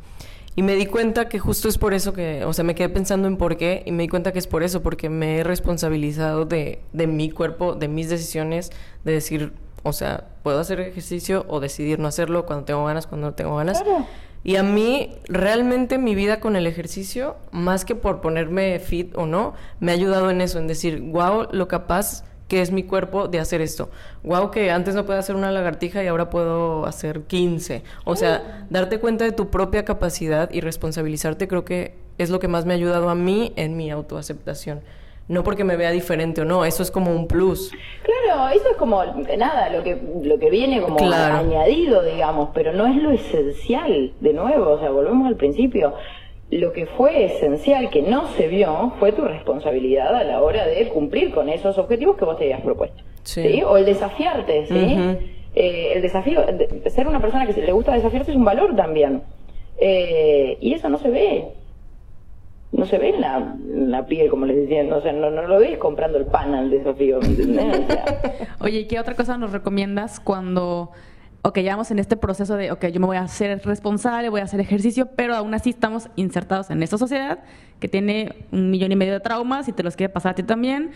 Y me di cuenta que justo es por eso que, o sea, me quedé pensando en por qué y me di cuenta que es por eso, porque me he responsabilizado de, de mi cuerpo, de mis decisiones, de decir, o sea, puedo hacer ejercicio o decidir no hacerlo cuando tengo ganas, cuando no tengo ganas. Claro. Y a mí, realmente mi vida con el ejercicio, más que por ponerme fit o no, me ha ayudado en eso, en decir, wow, lo capaz que es mi cuerpo de hacer esto. Wow, que antes no podía hacer una lagartija y ahora puedo hacer 15. O sea, darte cuenta de tu propia capacidad y responsabilizarte creo que es lo que más me ha ayudado a mí en mi autoaceptación. No porque me vea diferente o no, eso es como un plus. Claro, eso es como nada, lo que lo que viene como Claro. añadido, digamos, pero no es lo esencial, de nuevo, o sea, volvemos al principio. Lo que fue esencial que no se vio fue tu responsabilidad a la hora de cumplir con esos objetivos que vos te habías propuesto. Sí. O el desafiarte, ¿sí? Eh, el desafío, de- ser una persona que se le gusta desafiarse es un valor también. Eh, y eso no se ve. No se ve en la, en la piel, como les decía, no, o sea, no, no lo ves comprando el pan al desafío, ¿me entendés? O sea, <laughs> Oye, ¿y qué otra cosa nos recomiendas cuando, ok, ya vamos en este proceso de, ok, yo me voy a hacer responsable, voy a hacer ejercicio, pero aún así estamos insertados en esta sociedad que tiene un millón y medio de traumas y te los quiere pasar a ti también?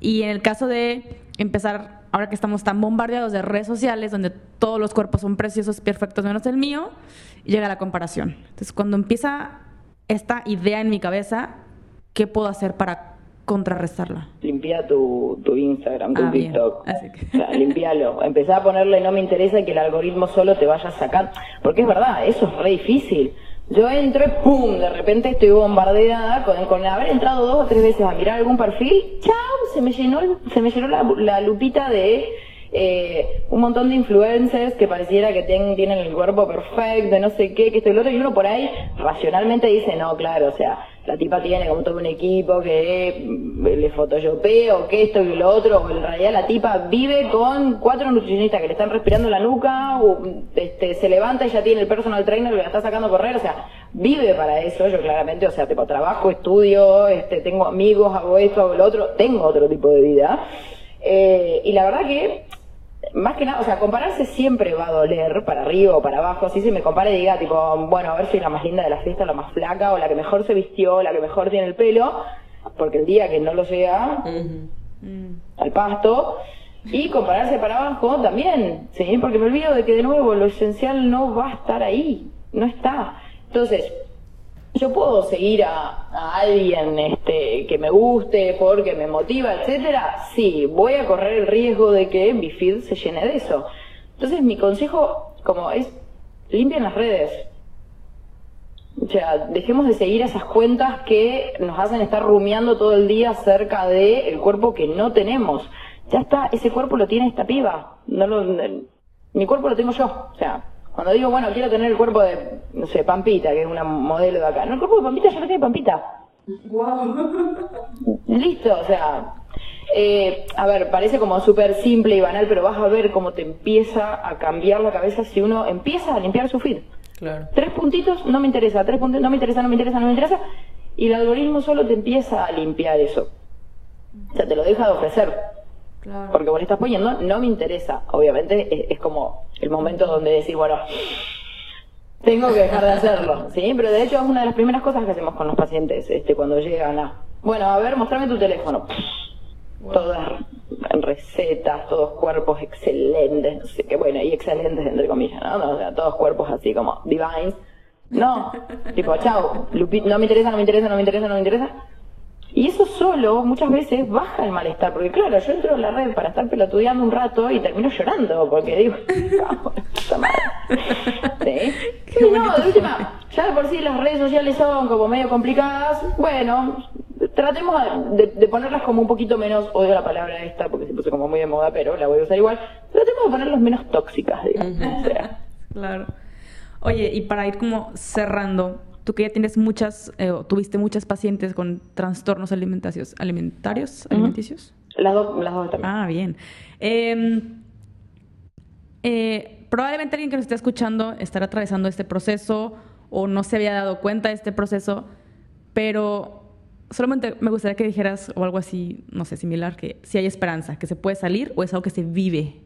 Y en el caso de empezar, ahora que estamos tan bombardeados de redes sociales, donde todos los cuerpos son preciosos, perfectos, menos el mío, llega la comparación. Entonces, cuando empieza esta idea en mi cabeza, ¿qué puedo hacer para contrarrestarla? limpia tu, tu Instagram, tu Ah. TikTok. <laughs> Así que- O sea, limpialo. Empezá a ponerle no me interesa y que el algoritmo solo te vaya sacando. Porque es verdad, eso es re difícil. Yo entro y ¡pum! De repente estoy bombardeada con, con haber entrado dos o tres veces a mirar algún perfil. ¡Chao! Se me llenó, se me llenó la, la lupita de eh, un montón de influencers que pareciera que ten- tienen el cuerpo perfecto, no sé qué, que esto y lo otro. Y uno por ahí racionalmente dice, no, claro, o sea, la tipa tiene como todo un equipo que mm, le photoshopea o que esto y lo otro, en realidad la tipa vive con cuatro nutricionistas que le están respirando la nuca, este, se levanta y ya tiene el personal trainer que la está sacando a correr, o sea, vive para eso, yo claramente, o sea, tipo trabajo, estudio, este, tengo amigos, hago esto, hago lo otro, tengo otro tipo de vida. Eh, y la verdad que más que nada, o sea, compararse siempre va a doler para arriba o para abajo. Si se me compara y diga, tipo, bueno, a ver, soy la más linda de la fiesta, la más flaca, o la que mejor se vistió, la que mejor tiene el pelo, porque el día que no lo sea al pasto, y compararse para abajo también, ¿sí? Porque me olvido de que, de nuevo, lo esencial no va a estar ahí, no está. Entonces, yo puedo seguir a, alguien este, que me guste porque me motiva, etcétera, sí, voy a correr el riesgo de que mi feed se llene de eso. Entonces mi consejo como es limpien las redes. O sea, dejemos de seguir esas cuentas que nos hacen estar rumiando todo el día acerca de el cuerpo que no tenemos. Ya está, ese cuerpo lo tiene esta piba. No lo, mi cuerpo lo tengo yo. O sea, cuando digo, bueno, quiero tener el cuerpo de, no sé, Pampita, que es una modelo de acá. No, el cuerpo de Pampita ya lo tiene Pampita. Listo, o sea, eh, a ver, parece como súper simple y banal, pero vas a ver cómo te empieza a cambiar la cabeza si uno empieza a limpiar su feed. Claro. Tres puntitos, no me interesa, tres puntitos, no me interesa, no me interesa, no me interesa, y el algoritmo solo te empieza a limpiar eso. O sea, te lo deja de ofrecer. Porque vos le estás poniendo, no me interesa. Obviamente es, es como el momento donde decís, bueno, tengo que dejar de hacerlo, ¿sí? Pero de hecho es una de las primeras cosas que hacemos con los pacientes este, cuando llegan a, bueno, a ver, mostrame tu teléfono. Todas recetas, todos cuerpos excelentes, no sé qué, bueno, y excelentes entre comillas, ¿no? O sea, todos cuerpos así como divines. No, tipo, chao, Lupi- no me interesa, no me interesa, no me interesa, no me interesa. Y eso solo muchas veces baja el malestar, porque claro, yo entro en la red para estar pelotudeando un rato y termino llorando, porque digo. <laughs> ¿Sí? <laughs> No, de última, ya de por sí las redes sociales son como medio complicadas, bueno, tratemos de, de ponerlas como un poquito menos, odio la palabra esta porque se puso como muy de moda, pero la voy a usar igual, tratemos de ponerlas menos tóxicas, digamos. o sea. <laughs> Claro. Oye, y para ir como cerrando, tú que ya tienes muchas, eh, o tuviste muchas pacientes con trastornos alimentarios, alimentarios, alimenticios. Las dos, las dos también. Ah, bien. Eh, eh, probablemente alguien que nos esté escuchando estará atravesando este proceso o no se había dado cuenta de este proceso, pero solamente me gustaría que dijeras o algo así, no sé, similar, que si hay esperanza, que se puede salir o es algo que se vive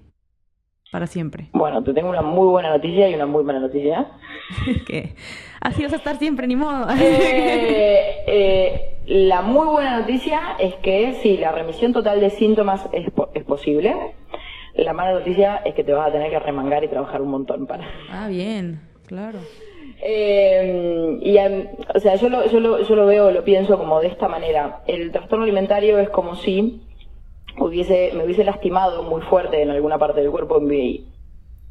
para siempre. Bueno, te tengo una muy buena noticia y una muy mala noticia. <laughs> que así vas a estar siempre, ni modo. Eh, <laughs> eh, la muy buena noticia es que sí, la remisión total de síntomas es, po- es posible. La mala noticia es que te vas a tener que remangar y trabajar un montón para. <laughs> ah, bien, claro. Eh, y, em, o sea, yo lo, yo, lo, yo lo veo, lo pienso como de esta manera. El trastorno alimentario es como si hubiese, me hubiese lastimado muy fuerte en alguna parte del cuerpo. Y,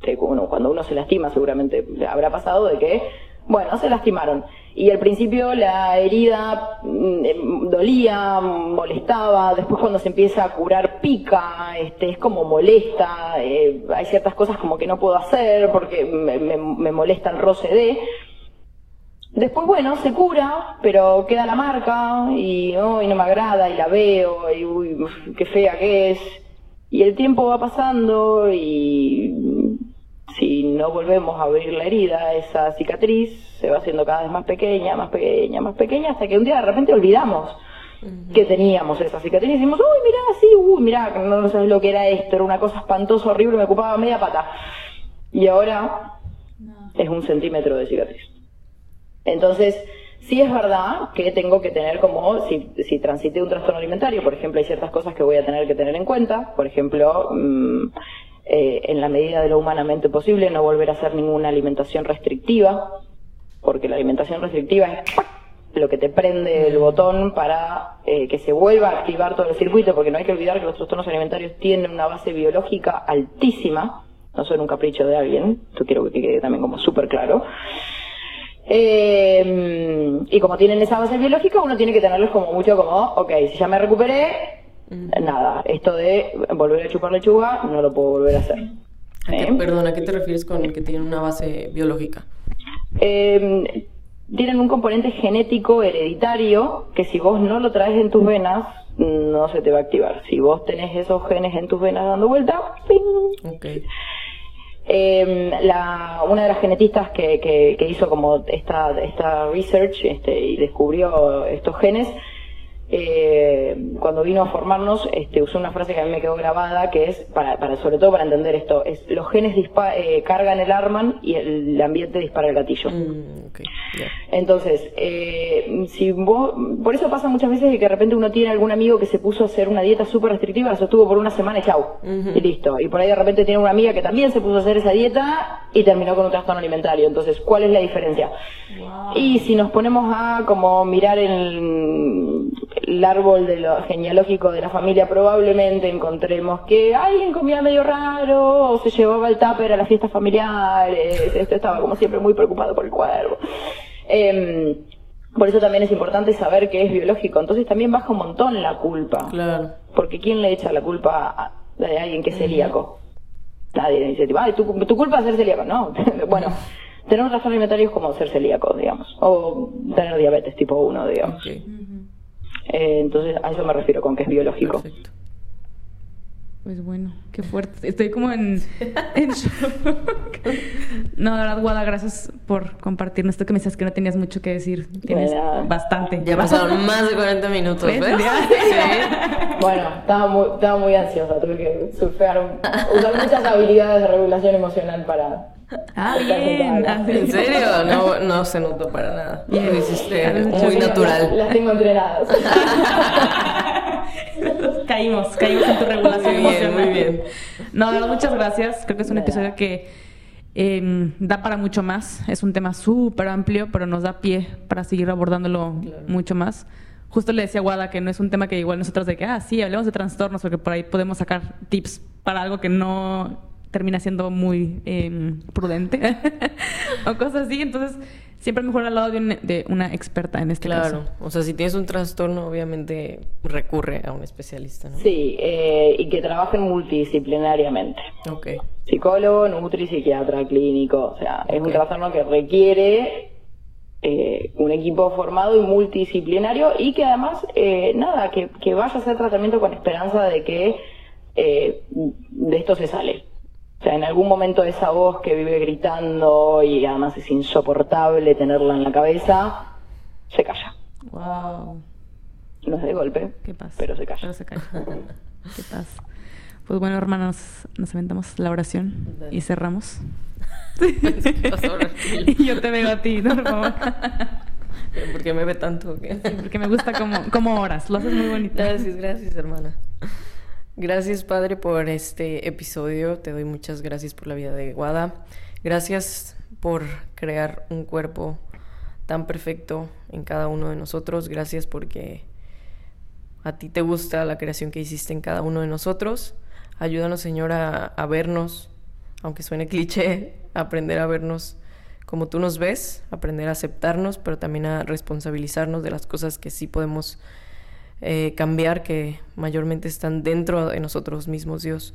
que uno- cuando uno se lastima, seguramente habrá pasado de que, bueno, se lastimaron. Y al principio la herida mm, em, dolía, molestaba, después cuando se empieza a curar pica, este, es como molesta, eh, hay ciertas cosas como que no puedo hacer porque me, me- me molesta el roce de... Después, bueno, se cura, pero queda la marca y, oh, no me agrada y la veo y uy, qué fea que es. Y el tiempo va pasando y si no volvemos a abrir la herida, esa cicatriz se va haciendo cada vez más pequeña, más pequeña, más pequeña, hasta que un día de repente olvidamos que teníamos esa cicatriz y decimos, uy, mirá, sí, uy, mirá, no, no sabes lo que era esto, era una cosa espantosa, horrible, me ocupaba media pata. Y ahora es un centímetro de cicatriz. Entonces, sí es verdad que tengo que tener como, si, si transité un trastorno alimentario, por ejemplo, hay ciertas cosas que voy a tener que tener en cuenta. Por ejemplo, mm, eh, en la medida de lo humanamente posible, no volver a hacer ninguna alimentación restrictiva, porque la alimentación restrictiva es ¡pac! lo que te prende el botón para eh, que se vuelva a activar todo el circuito, porque no hay que olvidar que los trastornos alimentarios tienen una base biológica altísima, no son un capricho de alguien, esto quiero que quede también como súper claro. Eh, y como tienen esa base biológica, uno tiene que tenerlos como mucho como, ok, si ya me recuperé, nada, esto de volver a chupar lechuga, no lo puedo volver a hacer. ¿A qué- ¿Eh? perdón, ¿a qué te refieres con que tiene una base biológica? Eh, tienen un componente genético hereditario que si vos no lo traes en tus venas, no se te va a activar. Si vos tenés esos genes en tus venas dando vuelta, ¡ping! Ok. Eh, la, una de las genetistas que, que, hizo como esta, esta research este, y descubrió estos genes, eh, cuando vino a formarnos, este, usó una frase que a mí me quedó grabada, que es, para, para sobre todo para entender esto, es los genes dispa- eh, cargan el arman y el ambiente dispara el gatillo. Mm. Entonces, eh, si vos, por eso pasa muchas veces que de repente uno tiene algún amigo que se puso a hacer una dieta súper restrictiva, la sostuvo por una semana y chau, y listo. Y por ahí de repente tiene una amiga que también se puso a hacer esa dieta y terminó con un trastorno alimentario. Entonces, ¿cuál es la diferencia? Y si nos ponemos a como mirar el, el árbol de lo genealógico de la familia, probablemente encontremos que alguien comía medio raro, o se llevaba el tupper a las fiestas familiares, este estaba como siempre muy preocupado por el cuerpo. Em, por eso también es importante saber que es biológico. Entonces también baja un montón la culpa. Claro. Porque ¿quién le echa la culpa a, de alguien que es celíaco? Nadie dice, "Ay, tu, tu culpa es ser celíaco. No, <laughs> bueno, tener un trastorno alimentario es como ser celíaco, digamos. O tener diabetes tipo 1, digamos. Ok. Eh, entonces a eso me refiero con que es biológico. Perfecto. Pues bueno, qué fuerte. Estoy como en, <laughs> en shock. No, de verdad, Guada, gracias por compartirnos esto que me decías que no tenías mucho que decir. Tienes Bueno. bastante. Ya pasaron más de 40 minutos, ¿Ves? Sí. <laughs> Bueno, estaba muy, estaba muy ansiosa, tuve que surfear, usar muchas habilidades de regulación emocional para... Ah, <laughs> bien. Ah. ¿En serio? No, no se notó para nada. Bien. Lo hiciste muy natural. Las tengo entrenadas. <laughs> caímos, caímos en tu regulación Muy bien, emocional. muy bien. No, de verdad, muchas gracias. Creo que es un episodio que eh, da para mucho más. Es un tema súper amplio, pero nos da pie para seguir abordándolo mucho más. Justo le decía a Guada que no es un tema que igual nosotros de que, ah, sí, hablemos de trastornos, porque por ahí podemos sacar tips para algo que no termina siendo muy eh, prudente <laughs> o cosas así. Entonces, siempre mejor al lado de, un- de una experta en este Claro. caso. O sea, si tienes un trastorno, obviamente recurre a un especialista, ¿no? Sí, eh, y que trabajen multidisciplinariamente. Ok. Psicólogo, nutri, psiquiatra, clínico. O sea, es un trastorno que requiere eh, un equipo formado y multidisciplinario y que además, eh, nada, que, que vaya a hacer tratamiento con esperanza de que eh, de esto se sale. O sea, en algún momento esa voz que vive gritando y además es insoportable tenerla en la cabeza, se calla. Wow. No es de golpe, ¿Qué pasa? pero se calla. Pero se calla. ¿Qué pasa? Pues bueno, hermanos, nos aventamos la oración y cerramos. <laughs> <laughs> Y yo te veo a ti, ¿no? Por favor. ¿Por qué me ve tanto? qué? Porque me gusta como, como oras, lo haces muy bonito. Gracias, gracias, hermana. Gracias, Padre, por este episodio. Te doy muchas gracias por la vida de Guada. Gracias por crear un cuerpo tan perfecto en cada uno de nosotros. Gracias porque a ti te gusta la creación que hiciste en cada uno de nosotros. Ayúdanos, Señor, a, vernos, aunque suene cliché, a <laughs> aprender a vernos como tú nos ves, aprender a aceptarnos, pero también a responsabilizarnos de las cosas que sí podemos eh, cambiar, que mayormente están dentro de nosotros mismos, Dios.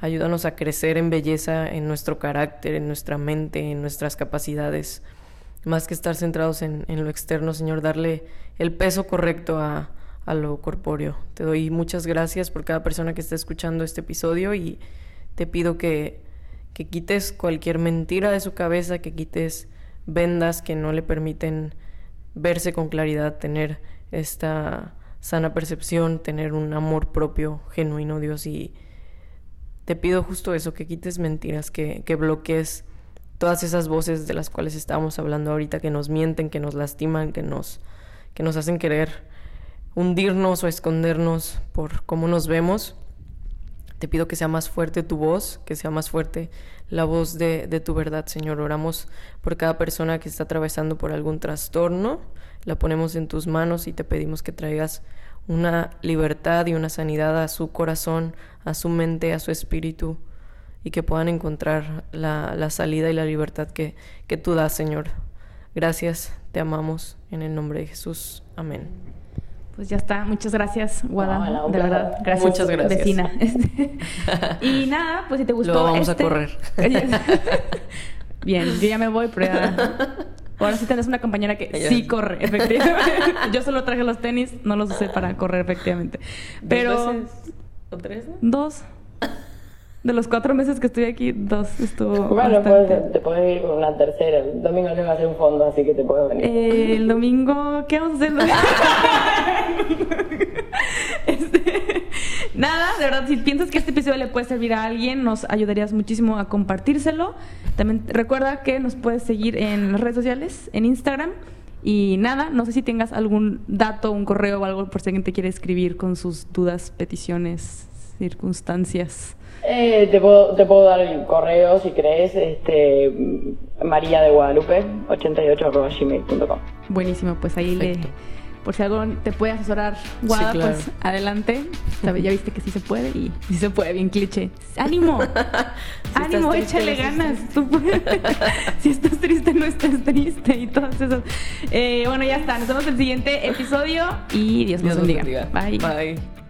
Ayúdanos a crecer en belleza, en nuestro carácter, en nuestra mente, en nuestras capacidades. Más que estar centrados en, en lo externo, Señor, darle el peso correcto a, a lo corpóreo. Te doy muchas gracias por cada persona que está escuchando este episodio y te pido que, que quites cualquier mentira de su cabeza, que quites vendas que no le permiten verse con claridad, tener esta sana percepción, tener un amor propio genuino, Dios. Y te pido justo eso, que quites mentiras, que, que bloquees todas esas voces de las cuales estábamos hablando ahorita, que nos mienten, que nos lastiman, que nos, que nos hacen querer hundirnos o escondernos por cómo nos vemos. Te pido que sea más fuerte tu voz, que sea más fuerte la voz de, de, tu verdad, Señor. Oramos por cada persona que está atravesando por algún trastorno. La ponemos en tus manos y te pedimos que traigas una libertad y una sanidad a su corazón, a su mente, a su espíritu y que puedan encontrar la, la salida y la libertad que, que tú das, Señor. Gracias, te amamos en el nombre de Jesús. Amén. Pues ya está, muchas gracias, Guada. No, no, de verdad, gracias, Muchas gracias. vecina. <laughs> <laughs> y nada, pues si te gustó. Luego vamos a este- correr. <laughs> Bien, yo ya me voy, pero ya. Ahora sí tenés una compañera que Ella- sí corre, efectivamente. yo solo traje los tenis, no los usé para correr, efectivamente. Pero. ¿Dos veces o tres? no? Dos. De los cuatro meses que estoy aquí, dos estuvo. Bueno, te puedes ir con una tercera. El domingo no va a hacer un fondo, así que te puedes venir. Eh, el domingo, ¿qué vamos a hacer? <laughs> Este, nada, de verdad, si piensas que este episodio le puede servir a alguien, nos ayudarías muchísimo a compartírselo. También recuerda que nos puedes seguir en las redes sociales, en Instagram. Y nada, no sé si tengas algún dato, un correo o algo por si alguien te quiere escribir con sus dudas, peticiones, circunstancias. Eh, te, puedo, te puedo dar el correo si crees, este, María de Guadalupe, 88.gmail.com. Buenísimo, pues ahí Perfecto. le. Por si algo te puede asesorar Guada, Sí, claro. pues adelante. Sabe, Ya viste que sí se puede y <laughs> sí se puede, bien cliché. ¡Ánimo! <laughs> ¡Ánimo! triste, échale ganas. Tú puedes. <laughs> si estás triste, no estás triste y todas esas. Eh, bueno, ya está. Nos vemos en el siguiente episodio y Dios, Dios nos bendiga. Bye. Bye.